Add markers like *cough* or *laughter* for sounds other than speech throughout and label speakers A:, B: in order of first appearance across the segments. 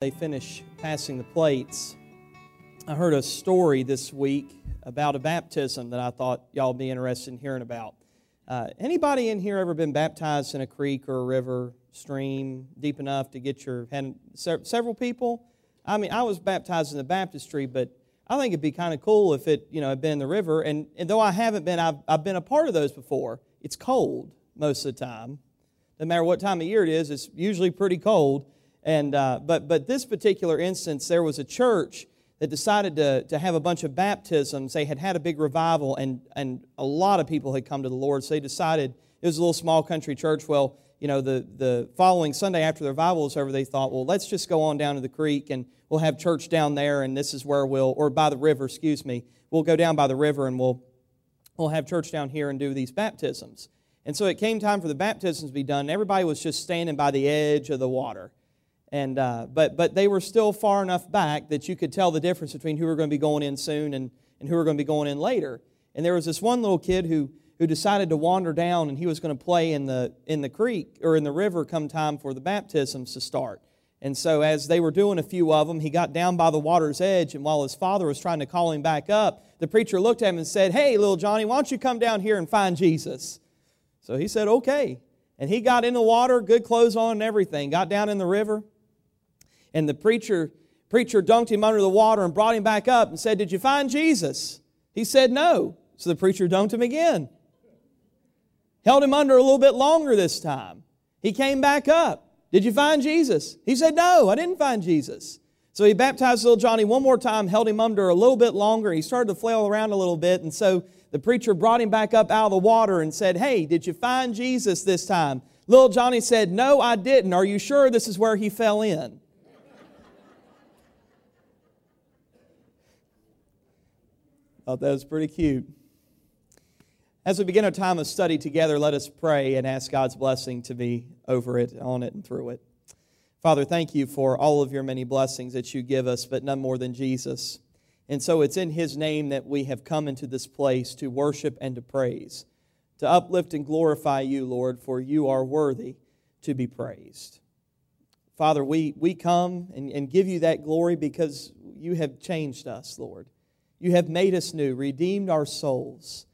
A: they finish passing the plates, I heard a story this week about a baptism that I thought y'all would be interested in hearing about. Uh, anybody in here ever been baptized in a creek or a river, stream, deep enough to get your hand? Several people. I mean, I was baptized in the baptistry, but I think it'd be kind of cool if it, you know, had been in the river. And, and though I haven't been, I've, I've been a part of those before. It's cold most of the time. No matter what time of year it is, it's usually pretty cold. And, uh, but, but this particular instance, there was a church that decided to, to have a bunch of baptisms. They had had a big revival, and, and a lot of people had come to the Lord. So they decided, it was a little small country church. Well, you know, the, the following Sunday after the revival was over, they thought, well, let's just go on down to the creek and we'll have church down there, and this is where we'll, or by the river, excuse me, we'll go down by the river and we'll, we'll have church down here and do these baptisms. And so it came time for the baptisms to be done. Everybody was just standing by the edge of the water. And, uh, but, but they were still far enough back that you could tell the difference between who were going to be going in soon and, and who were going to be going in later. And there was this one little kid who, who decided to wander down and he was going to play in the, in the creek or in the river come time for the baptisms to start. And so, as they were doing a few of them, he got down by the water's edge, and while his father was trying to call him back up, the preacher looked at him and said, Hey, little Johnny, why don't you come down here and find Jesus? So he said, Okay. And he got in the water, good clothes on and everything, got down in the river, and the preacher, preacher dunked him under the water and brought him back up and said, Did you find Jesus? He said, No. So the preacher dunked him again. Held him under a little bit longer this time. He came back up. Did you find Jesus? He said, No, I didn't find Jesus. So he baptized little Johnny one more time, held him under a little bit longer. He started to flail around a little bit. And so the preacher brought him back up out of the water and said, Hey, did you find Jesus this time? Little Johnny said, No, I didn't. Are you sure this is where he fell in? Thought that was pretty cute. As we begin our time of study together, let us pray and ask God's blessing to be over it, on it, and through it. Father, thank you for all of your many blessings that you give us, but none more than Jesus. And so it's in His name that we have come into this place to worship and to praise, to uplift and glorify you, Lord, for you are worthy to be praised. Father, we, we come and, and give you that glory because you have changed us, Lord. You have made us new, redeemed our souls.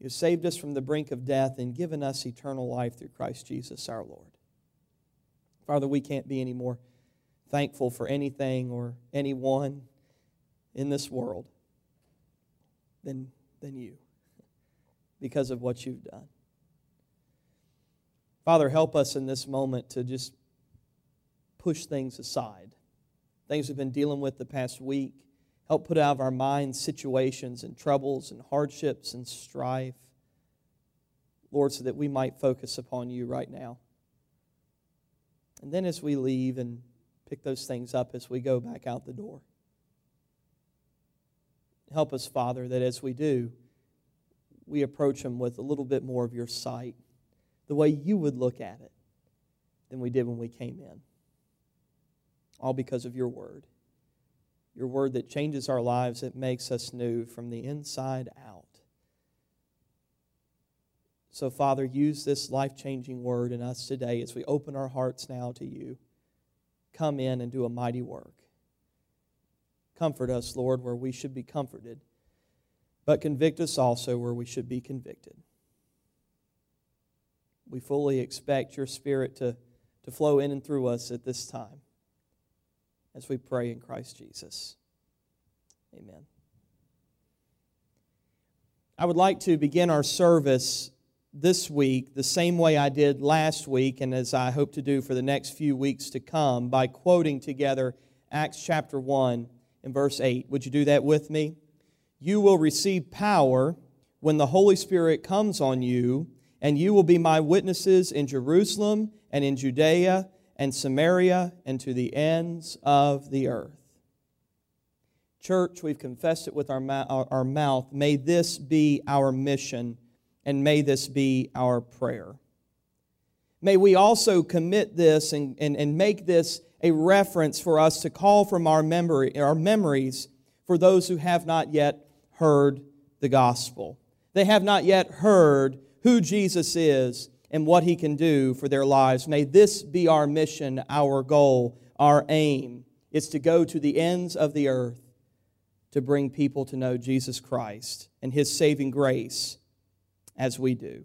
A: You have saved us from the brink of death and given us eternal life through Christ Jesus our Lord. Father, we can't be any more thankful for anything or anyone in this world than, than you because of what you've done. Father, help us in this moment to just push things aside. Things we've been dealing with the past week Help put out of our minds situations and troubles and hardships and strife. Lord, so that we might focus upon you right now. And then as we leave and pick those things up as we go back out the door. Help us, Father, that as we do, we approach them with a little bit more of your sight, the way you would look at it than we did when we came in. All because of your word your word that changes our lives, it makes us new from the inside out. So, Father, use this life changing word in us today as we open our hearts now to you. Come in and do a mighty work. Comfort us, Lord, where we should be comforted, but convict us also where we should be convicted. We fully expect your Spirit to, to flow in and through us at this time as we pray in Christ Jesus. Amen. I would like to begin our service this week the same way I did last week, and as I hope to do for the next few weeks to come, by quoting together Acts chapter 1 and verse 8. Would you do that with me? You will receive power when the Holy Spirit comes on you, and you will be my witnesses in Jerusalem and in Judea and Samaria and to the ends of the earth. Church, we've confessed it with our, our mouth. May this be our mission and may this be our prayer. May we also commit this and, and, and make this a reference for us to call from our, memory, our memories for those who have not yet heard the gospel. They have not yet heard who Jesus is and what he can do for their lives. May this be our mission, our goal, our aim is to go to the ends of the earth to bring people to know Jesus Christ and His saving grace as we do.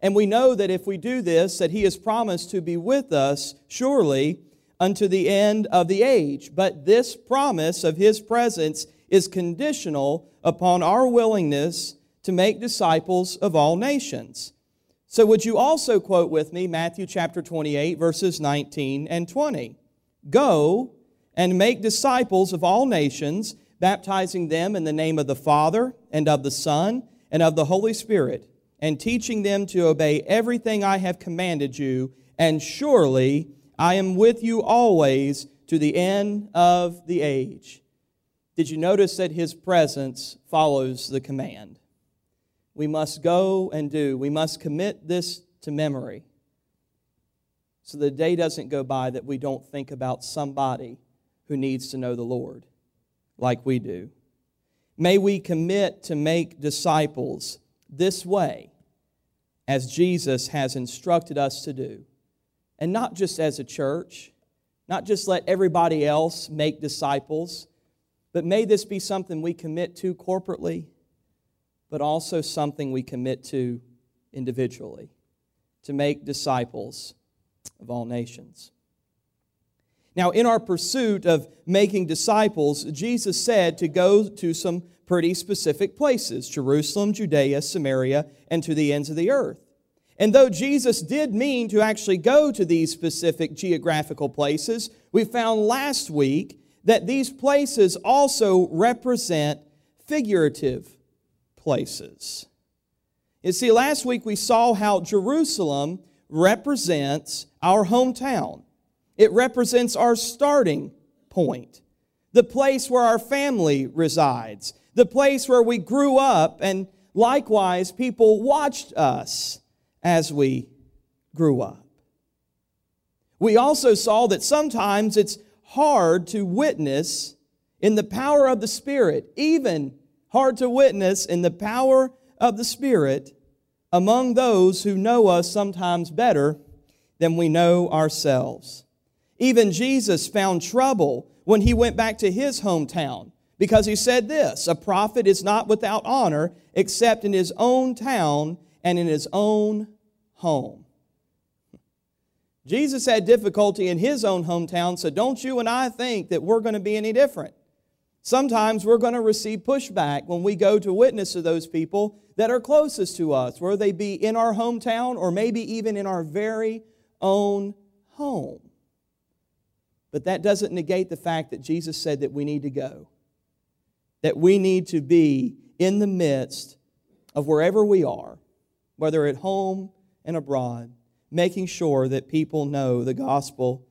A: And we know that if we do this, that He has promised to be with us, surely, unto the end of the age. But this promise of His presence is conditional upon our willingness to make disciples of all nations. So, would you also quote with me Matthew chapter 28, verses 19 and 20? Go and make disciples of all nations, baptizing them in the name of the Father, and of the Son, and of the Holy Spirit, and teaching them to obey everything I have commanded you, and surely I am with you always to the end of the age. Did you notice that his presence follows the command? We must go and do. We must commit this to memory. So the day doesn't go by that we don't think about somebody who needs to know the Lord like we do. May we commit to make disciples this way as Jesus has instructed us to do. And not just as a church, not just let everybody else make disciples, but may this be something we commit to corporately but also something we commit to individually to make disciples of all nations. Now, in our pursuit of making disciples, Jesus said to go to some pretty specific places Jerusalem, Judea, Samaria, and to the ends of the earth. And though Jesus did mean to actually go to these specific geographical places, we found last week that these places also represent figurative places. You see, last week we saw how Jerusalem represents our hometown. It represents our starting point, the place where our family resides, the place where we grew up, and likewise, people watched us as we grew up. We also saw that sometimes it's hard to witness in the power of the Spirit, even hard to witness in the power of the Spirit among those who know us sometimes better than we know ourselves. Even Jesus found trouble when he went back to his hometown because he said this A prophet is not without honor except in his own town and in his own home. Jesus had difficulty in his own hometown, so don't you and I think that we're going to be any different. Sometimes we're going to receive pushback when we go to witness to those people that are closest to us, whether they be in our hometown or maybe even in our very own home. But that doesn't negate the fact that Jesus said that we need to go, that we need to be in the midst of wherever we are, whether at home and abroad, making sure that people know the gospel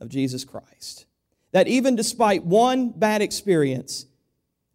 A: of Jesus Christ that even despite one bad experience,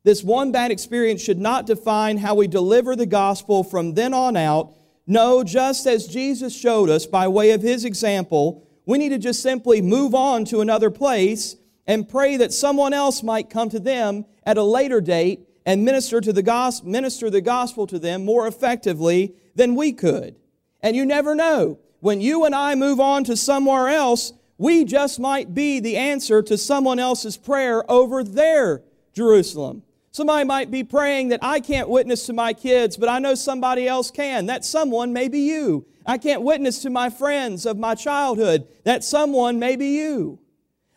A: this one bad experience should not define how we deliver the gospel from then on out. No, just as Jesus showed us by way of his example, we need to just simply move on to another place and pray that someone else might come to them at a later date and minister to the gospel, minister the gospel to them more effectively than we could. And you never know. When you and I move on to somewhere else, we just might be the answer to someone else's prayer over their Jerusalem. Somebody might be praying that I can't witness to my kids, but I know somebody else can. That someone may be you. I can't witness to my friends of my childhood. That someone may be you.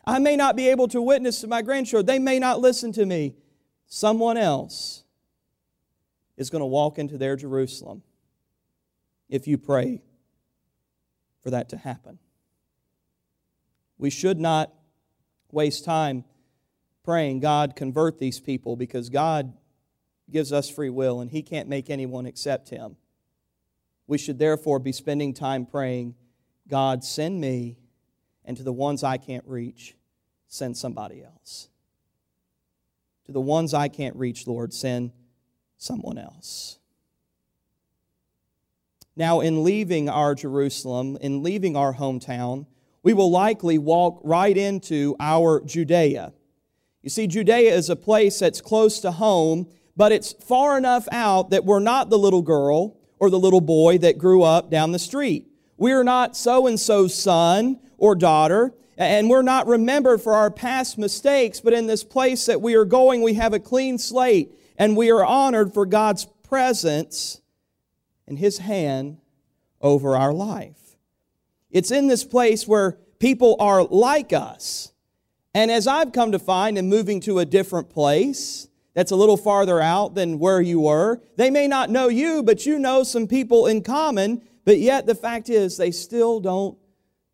A: I may not be able to witness to my grandchildren. They may not listen to me. Someone else is going to walk into their Jerusalem if you pray for that to happen. We should not waste time praying, God, convert these people, because God gives us free will and He can't make anyone accept Him. We should therefore be spending time praying, God, send me, and to the ones I can't reach, send somebody else. To the ones I can't reach, Lord, send someone else. Now, in leaving our Jerusalem, in leaving our hometown, we will likely walk right into our Judea. You see, Judea is a place that's close to home, but it's far enough out that we're not the little girl or the little boy that grew up down the street. We are not so and so's son or daughter, And we're not remembered for our past mistakes, but in this place that we are going, we have a clean slate and we are honored for God's presence and His hand over our life. It's in this place where people are like us. And as I've come to find in moving to a different place that's a little farther out than where you were, they may not know you, but you know some people in common, but yet the fact is they still don't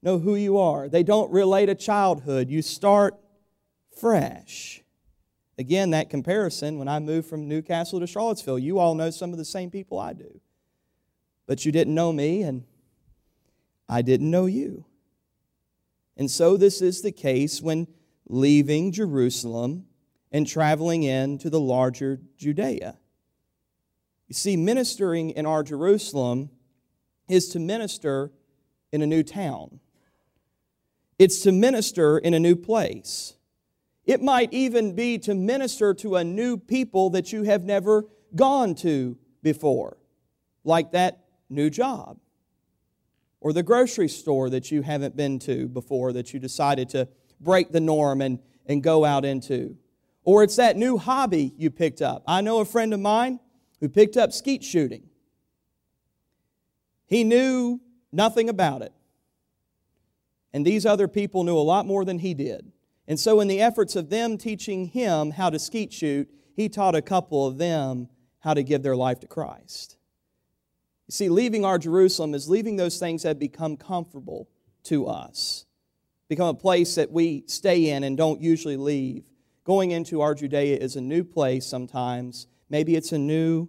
A: know who you are. They don't relate a childhood. You start fresh. Again, that comparison, when I moved from Newcastle to Charlottesville, you all know some of the same people I do. But you didn't know me, and I didn't know you. And so this is the case when leaving Jerusalem and traveling into the larger Judea. You see, ministering in our Jerusalem is to minister in a new town. It's to minister in a new place. It might even be to minister to a new people that you have never gone to before, like that new job, or the grocery store that you haven't been to before that you decided to break the norm and, and go out into. Or it's that new hobby you picked up. I know a friend of mine who picked up skeet shooting. He knew nothing about it. And these other people knew a lot more than he did. And so, in the efforts of them teaching him how to skeet shoot, he taught a couple of them how to give their life to Christ. You see, leaving our Jerusalem is leaving those things that become comfortable to us, become a place that we stay in and don't usually leave. Going into our Judea is a new place sometimes. Maybe it's a new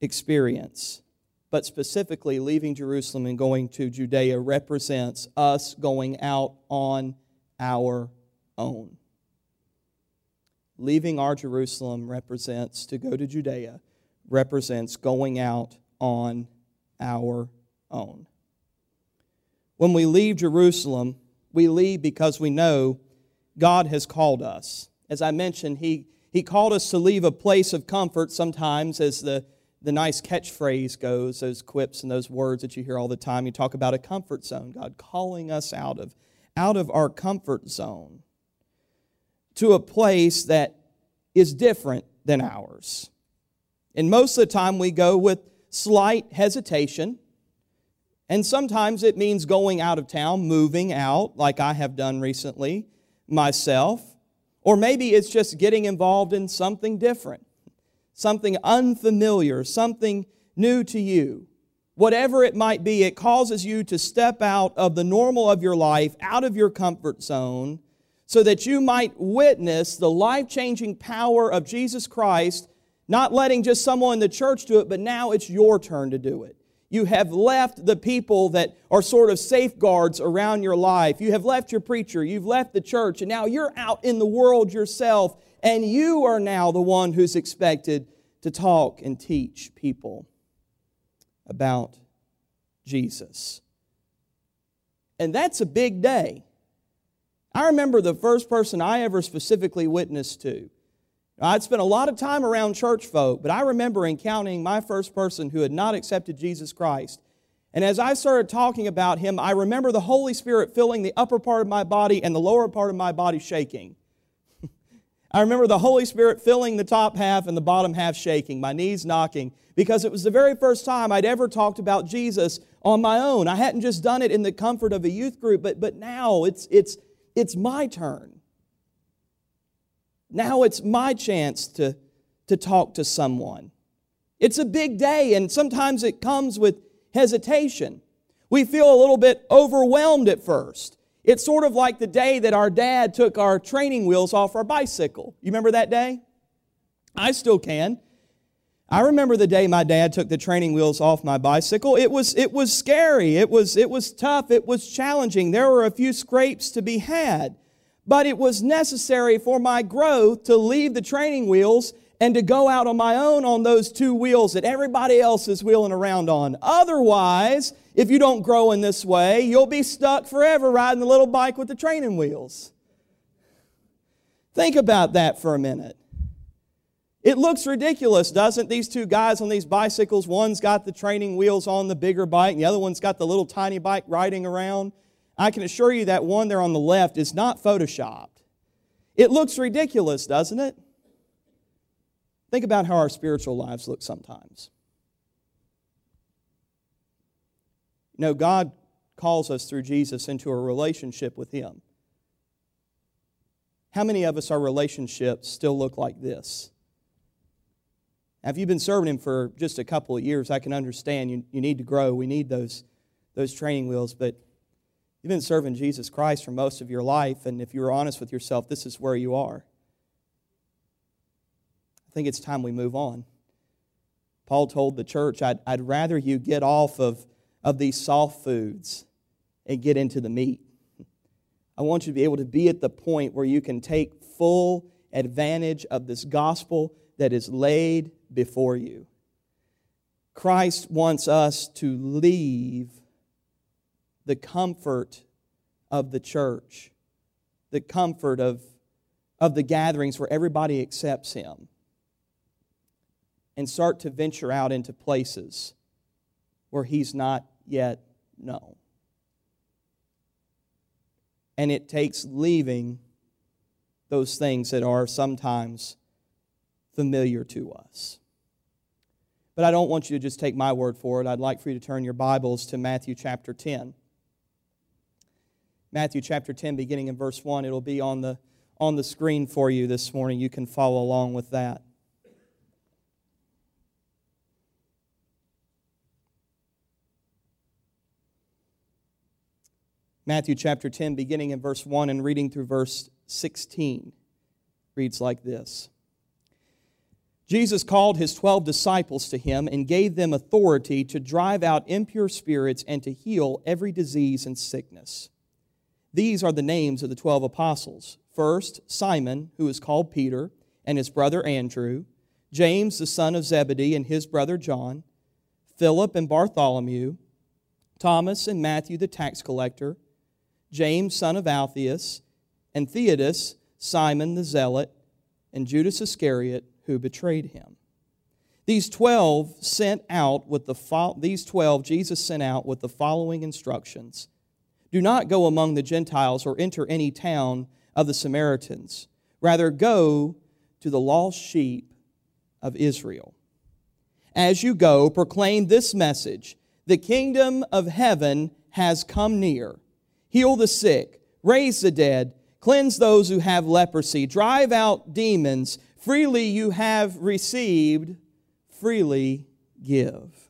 A: experience but specifically leaving Jerusalem and going to Judea represents us going out on our own. Leaving our Jerusalem represents to go to Judea, represents going out on our own. When we leave Jerusalem, we leave because we know God has called us. As I mentioned, He, he called us to leave a place of comfort sometimes as the the nice catchphrase goes, those quips and those words that you hear all the time. You talk about a comfort zone, God calling us out of, out of our comfort zone to a place that is different than ours. And most of the time we go with slight hesitation. And sometimes it means going out of town, moving out, like I have done recently myself. Or maybe it's just getting involved in something different something unfamiliar, something new to you. Whatever it might be, it causes you to step out of the normal of your life, out of your comfort zone, so that you might witness the life changing power of Jesus Christ, not letting just someone in the church do it, but now it's your turn to do it. You have left the people that are sort of safeguards around your life. You have left your preacher. You've left the church. And now you're out in the world yourself and you are now the one who's expected to talk and teach people about Jesus. And that's a big day. I remember the first person I ever specifically witnessed to. I'd spent a lot of time around church folk, but I remember encountering my first person who had not accepted Jesus Christ. And as I started talking about him, I remember the Holy Spirit filling the upper part of my body and the lower part of my body shaking. *laughs* I remember the Holy Spirit filling the top half and the bottom half shaking, my knees knocking, because it was the very first time I'd ever talked about Jesus on my own. I hadn't just done it in the comfort of a youth group, but, but now it's, it's, it's my turn. Now it's my chance to, to talk to someone. It's a big day, and sometimes it comes with hesitation. We feel a little bit overwhelmed at first. It's sort of like the day that our dad took our training wheels off our bicycle. You remember that day? I still can. I remember the day my dad took the training wheels off my bicycle. It was, it was scary. It was, it was tough. It was challenging. There were a few scrapes to be had. But it was necessary for my growth to leave the training wheels and to go out on my own on those two wheels that everybody else is wheeling around on. Otherwise, if you don't grow in this way, you'll be stuck forever riding the little bike with the training wheels. Think about that for a minute. It looks ridiculous, doesn't these two guys on these bicycles? One's got the training wheels on the bigger bike, and the other one's got the little tiny bike riding around. I can assure you that one there on the left is not photoshopped. It looks ridiculous, doesn't it? Think about how our spiritual lives look sometimes. Know, God calls us through Jesus into a relationship with Him. How many of us, our relationships still look like this? Now, if you've been serving Him for just a couple of years, I can understand you, you need to grow. We need those, those training wheels. But you've been serving Jesus Christ for most of your life, and if you're honest with yourself, this is where you are. I think it's time we move on. Paul told the church, I'd, I'd rather you get off of, of these soft foods and get into the meat. I want you to be able to be at the point where you can take full advantage of this gospel that is laid before you. Christ wants us to leave the comfort of the church, the comfort of, of the gatherings where everybody accepts Him, and start to venture out into places where He's not yet known. And it takes leaving those things that are sometimes familiar to us. But I don't want you to just take my word for it. I'd like for you to turn your Bibles to Matthew chapter 10. Matthew chapter 10, beginning in verse 1. It'll be on the, on the screen for you this morning. You can follow along with that. Matthew chapter 10, beginning in verse 1 and reading through verse 16, reads like this Jesus called his twelve disciples to him and gave them authority to drive out impure spirits and to heal every disease and sickness. These are the names of the twelve apostles. First, Simon, who is called Peter, and his brother Andrew, James, the son of Zebedee, and his brother John, Philip and Bartholomew, Thomas and Matthew, the tax collector, James, son of Alphaeus, and Thaddaeus, Simon the zealot, and Judas Iscariot, who betrayed him. These 12 sent out with the fo- these 12 Jesus sent out with the following instructions. Do not go among the Gentiles or enter any town of the Samaritans. Rather go to the lost sheep of Israel. As you go, proclaim this message: The kingdom of heaven has come near heal the sick, raise the dead, cleanse those who have leprosy, drive out demons. Freely you have received, freely give.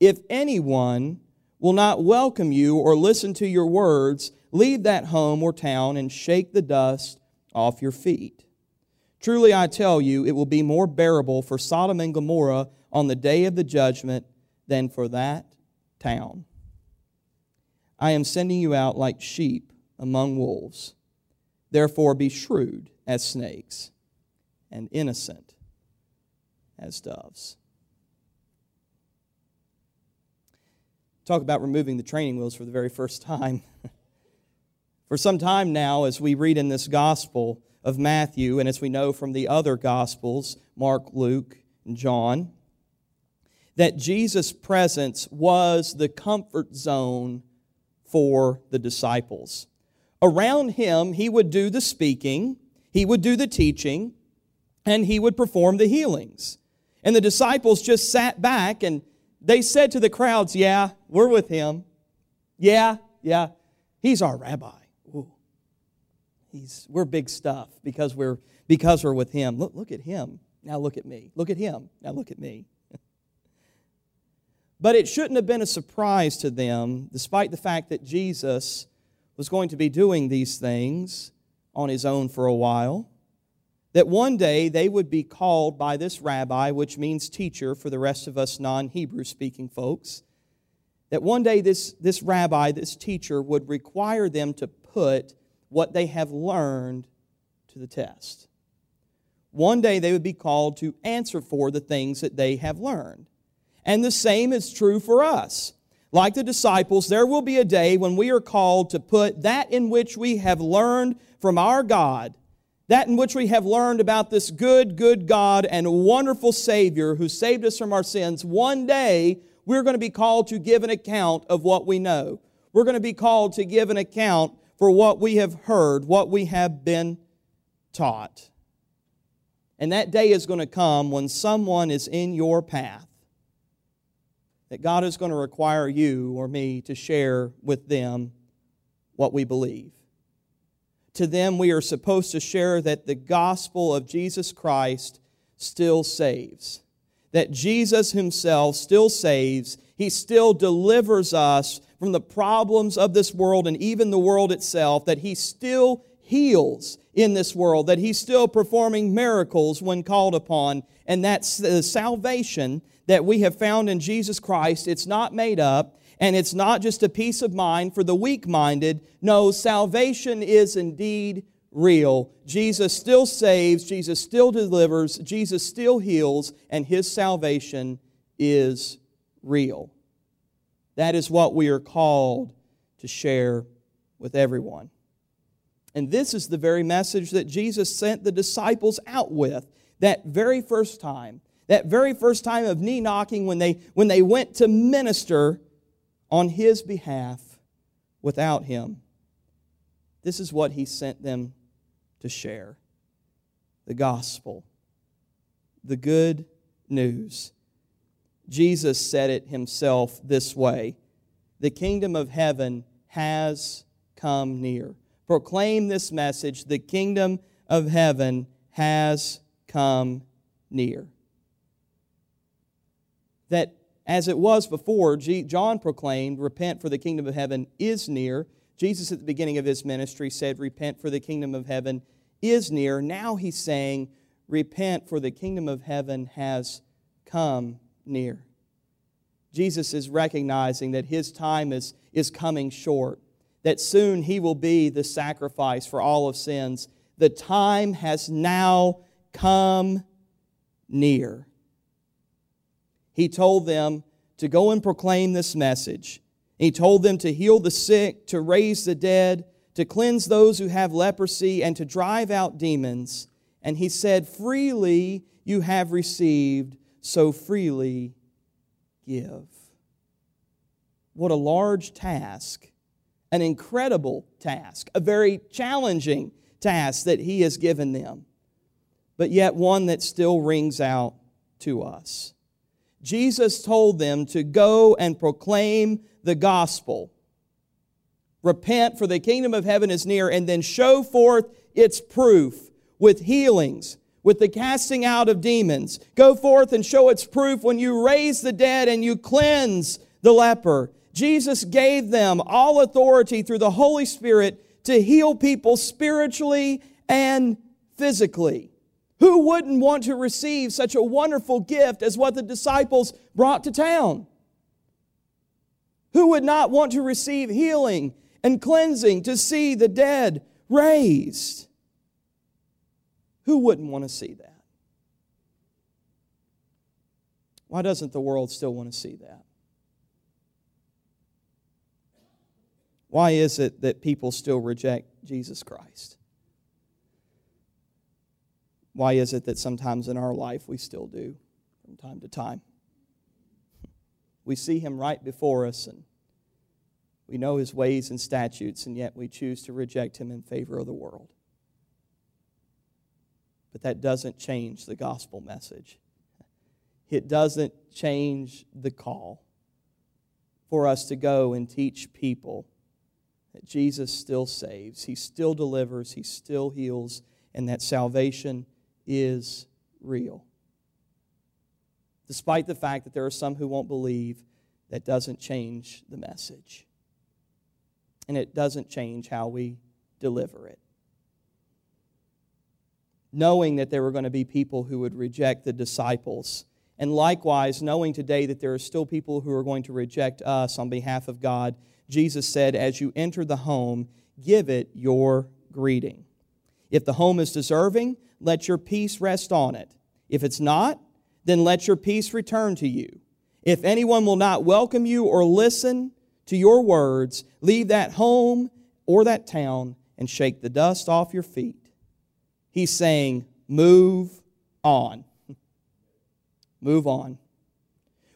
A: If anyone will not welcome you or listen to your words, leave that home or town and shake the dust off your feet. Truly I tell you, it will be more bearable for Sodom and Gomorrah on the day of the judgment than for that town. I am sending you out like sheep among wolves. Therefore, be shrewd as snakes and innocent as doves. Talk about removing the training wheels for the very first time. *laughs* for some time now, as we read in this gospel of Matthew, and as we know from the other gospels, Mark, Luke, and John, that Jesus' presence was the comfort zone for the disciples. Around him, he would do the speaking, he would do the teaching, and he would perform the healings. And the disciples just sat back and they said to the crowds, Yeah, we're with him. Yeah, yeah, he's our rabbi. Ooh. He's, we're big stuff because we're, because we're with him. Look, look at him. Now look at me. Look at him. Now look at me. *laughs* But it shouldn't have been a surprise to them, despite the fact that Jesus was going to be doing these things on his own for a while, that one day they would be called by this rabbi, which means teacher for the rest of us non Hebrew speaking folks, that one day this, this rabbi, this teacher, would require them to put what they have learned to the test. One day they would be called to answer for the things that they have learned. And the same is true for us. Like the disciples, there will be a day when we are called to put that in which we have learned from our God, that in which we have learned about this good, good God and wonderful Savior who saved us from our sins. One day, we're going to be called to give an account of what we know. We're going to be called to give an account for what we have heard, what we have been taught. And that day is going to come when someone is in your path that God is going to require you or me to share with them what we believe. To them, we are supposed to share that the gospel of Jesus Christ still saves, that Jesus Himself still saves, He still delivers us from the problems of this world and even the world itself, that He still heals in this world, that He's still performing miracles when called upon, and that's the salvation that we have found in Jesus Christ. It's not made up, and it's not just a peace of mind for the weak minded. No, salvation is indeed real. Jesus still saves, Jesus still delivers, Jesus still heals, and his salvation is real. That is what we are called to share with everyone. And this is the very message that Jesus sent the disciples out with that very first time that very first time of knee knocking when they, when they went to minister on his behalf without him. This is what he sent them to share the gospel, the good news. Jesus said it himself this way The kingdom of heaven has come near. Proclaim this message the kingdom of heaven has come near that as it was before, John proclaimed, Repent, for the kingdom of heaven is near. Jesus, at the beginning of his ministry, said, Repent, for the kingdom of heaven is near. Now he's saying, Repent, for the kingdom of heaven has come near. Jesus is recognizing that his time is, is coming short, that soon he will be the sacrifice for all of sins. The time has now come near he told them to go and proclaim this message. He told them to heal the sick, to raise the dead, to cleanse those who have leprosy, and to drive out demons. And he said, Freely you have received, so freely give. What a large task, an incredible task, a very challenging task that he has given them, but yet one that still rings out to us. Jesus told them to go and proclaim the gospel. Repent, for the kingdom of heaven is near, and then show forth its proof with healings, with the casting out of demons. Go forth and show its proof when you raise the dead and you cleanse the leper. Jesus gave them all authority through the Holy Spirit to heal people spiritually and physically. Who wouldn't want to receive such a wonderful gift as what the disciples brought to town? Who would not want to receive healing and cleansing to see the dead raised? Who wouldn't want to see that? Why doesn't the world still want to see that? Why is it that people still reject Jesus Christ? Why is it that sometimes in our life we still do from time to time? We see him right before us and we know his ways and statutes, and yet we choose to reject him in favor of the world. But that doesn't change the gospel message. It doesn't change the call for us to go and teach people that Jesus still saves, he still delivers, he still heals, and that salvation is real. Despite the fact that there are some who won't believe, that doesn't change the message. And it doesn't change how we deliver it. Knowing that there were going to be people who would reject the disciples And likewise, knowing today that there are still people who are going to reject us on behalf of God, Jesus said, As you enter the home, give it your greeting. If the home is deserving, let your peace rest on it. If it's not, then let your peace return to you. If anyone will not welcome you or listen to your words, leave that home or that town and shake the dust off your feet. He's saying, Move on. *laughs* Move on.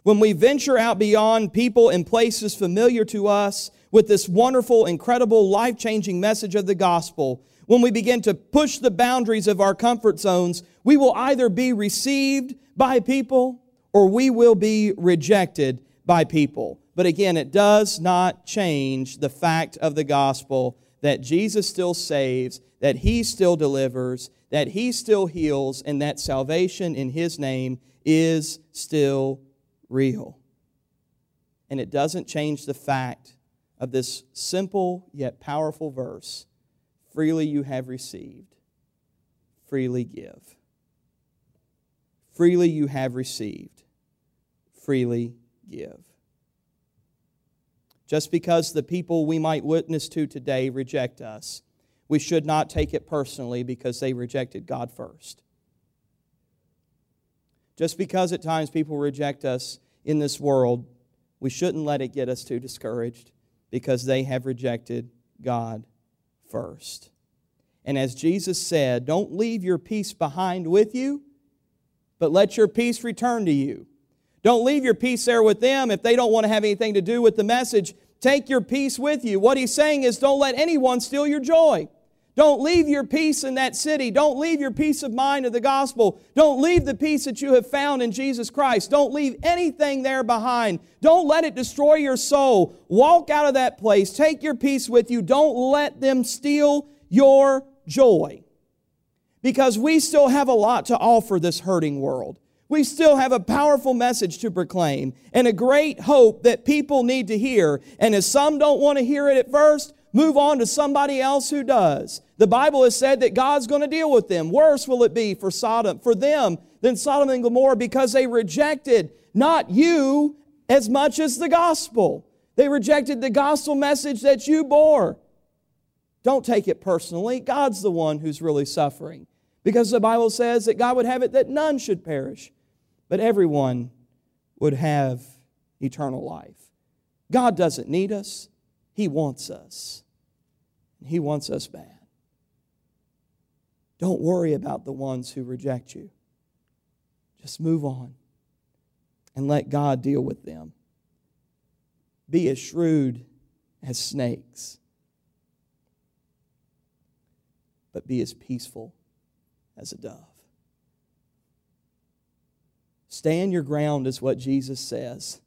A: When we venture out beyond people and places familiar to us with this wonderful, incredible, life changing message of the gospel, when we begin to push the boundaries of our comfort zones, we will either be received by people or we will be rejected by people. But again, it does not change the fact of the gospel that Jesus still saves, that He still delivers, that He still heals, and that salvation in His name is still real. And it doesn't change the fact of this simple yet powerful verse freely you have received, freely give. Freely you have received, freely give. Just because the people we might witness to today reject us, we should not take it personally because they rejected God first. Just because at times people reject us in this world, we shouldn't let it get us too discouraged because they have rejected God first. And as Jesus said, don't leave your peace behind with you, but let your peace return to you. Don't leave your peace there with them if they don't want to have anything to do with the message. Take your peace with you. What he's saying is don't let anyone steal your joy. Don't leave your peace in that city. Don't leave your peace of mind of the gospel. Don't leave the peace that you have found in Jesus Christ. Don't leave anything there behind. Don't let it destroy your soul. Walk out of that place. Take your peace with you. Don't let them steal your joy. Because we still have a lot to offer this hurting world we still have a powerful message to proclaim and a great hope that people need to hear. And if some don't want to hear it at first, move on to somebody else who does. The Bible has said that God's going to deal with them. Worse will it be for Sodom, for them than Sodom and Gomorrah because they rejected not you as much as the gospel. They rejected the gospel message that you bore. Don't take it personally. God's the one who's really suffering. Because the Bible says that God would have it that none should perish, but everyone would have eternal life. God doesn't need us, He wants us. He wants us bad. Don't worry about the ones who reject you. Just move on and let God deal with them. Be as shrewd as snakes, but be as peaceful as a dove. Stand your ground, is what Jesus says,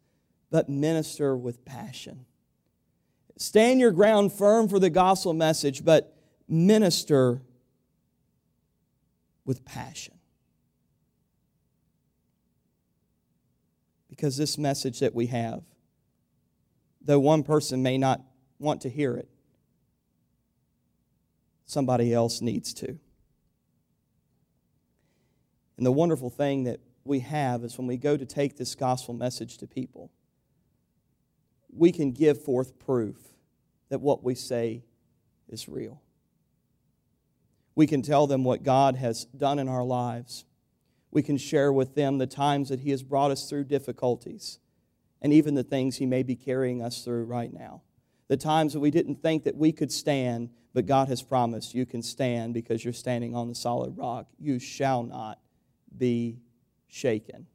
A: but minister with passion. Stand your ground firm for the gospel message, but minister with passion. Because this message that we have, though one person may not want to hear it, somebody else needs to. And the wonderful thing that we have is when we go to take this gospel message to people, we can give forth proof that what we say is real. We can tell them what God has done in our lives. We can share with them the times that He has brought us through difficulties and even the things He may be carrying us through right now. The times that we didn't think that we could stand, but God has promised you can stand because you're standing on the solid rock. You shall not be shaken.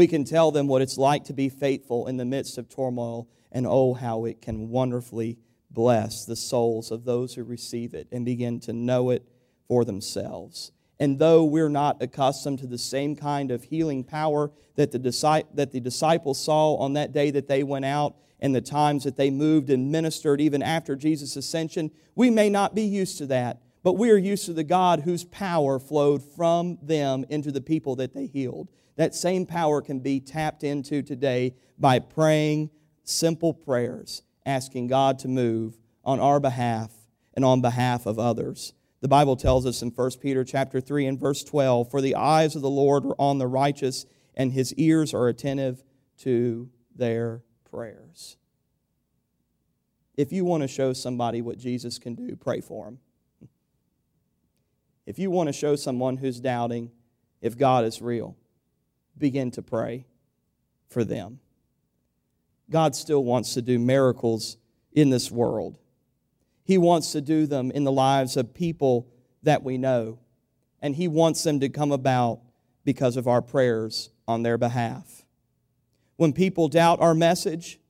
A: We can tell them what it's like to be faithful in the midst of turmoil, and oh, how it can wonderfully bless the souls of those who receive it and begin to know it for themselves. And though we're not accustomed to the same kind of healing power that the, that the disciples saw on that day that they went out and the times that they moved and ministered even after Jesus' ascension, we may not be used to that. But we are used to the God whose power flowed from them into the people that they healed. That same power can be tapped into today by praying simple prayers, asking God to move on our behalf and on behalf of others. The Bible tells us in 1 Peter chapter 3 and verse 12, "For the eyes of the Lord are on the righteous, and his ears are attentive to their prayers. If you want to show somebody what Jesus can do, pray for them. If you want to show someone who's doubting if God is real, begin to pray for them. God still wants to do miracles in this world. He wants to do them in the lives of people that we know, and He wants them to come about because of our prayers on their behalf. When people doubt our message,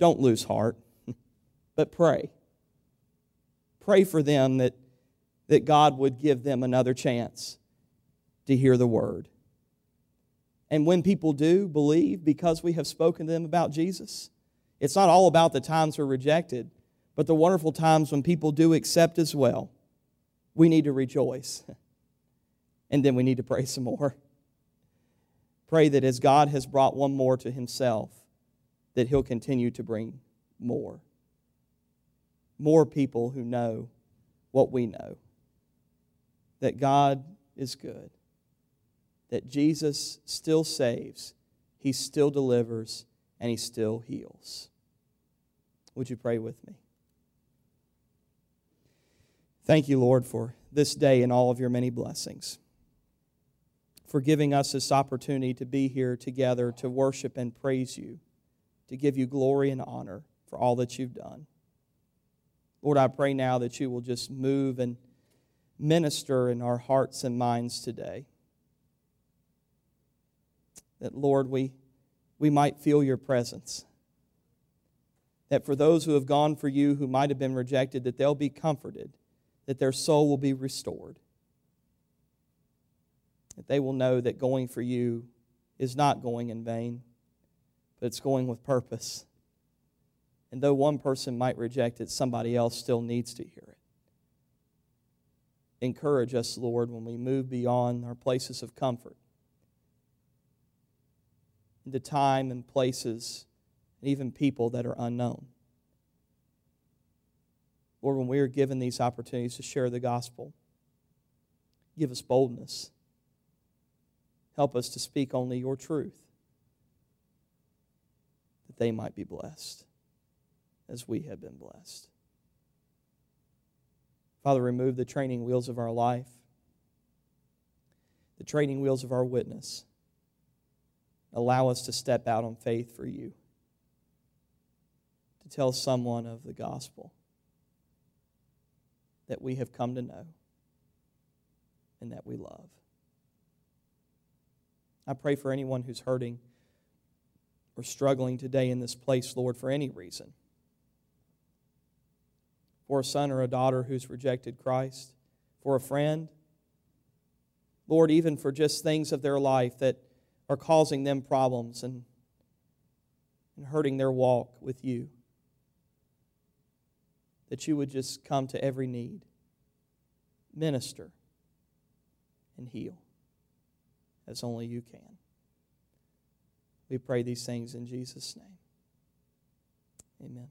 A: don't lose heart, *laughs* but pray. Pray for them that, that God would give them another chance to hear the word. And when people do believe because we have spoken to them about Jesus, it's not all about the times we're rejected, but the wonderful times when people do accept as well. We need to rejoice. *laughs* And then we need to pray some more. Pray that as God has brought one more to himself, that he'll continue to bring more. More people who know what we know that God is good, that Jesus still saves, he still delivers, and he still heals. Would you pray with me? Thank you, Lord, for this day and all of your many blessings, for giving us this opportunity to be here together to worship and praise you, to give you glory and honor for all that you've done. Lord, I pray now that you will just move and minister in our hearts and minds today. That, Lord, we, we might feel your presence. That for those who have gone for you who might have been rejected, that they'll be comforted that their soul will be restored. That they will know that going for you is not going in vain, but it's going with purpose. And though one person might reject it, somebody else still needs to hear it. Encourage us, Lord, when we move beyond our places of comfort into time and places and even people that are unknown. Lord, when we are given these opportunities to share the gospel, give us boldness. Help us to speak only your truth, that they might be blessed as we have been blessed. Father, remove the training wheels of our life, the training wheels of our witness. Allow us to step out on faith for you, to tell someone of the gospel that we have come to know and that we love. I pray for anyone who's hurting or struggling today in this place, Lord, for any reason. For a son or a daughter who's rejected Christ, for a friend, Lord, even for just things of their life that are causing them problems and, and hurting their walk with you that you would just come to every need, minister, and heal as only you can. We pray these things in Jesus' name. Amen.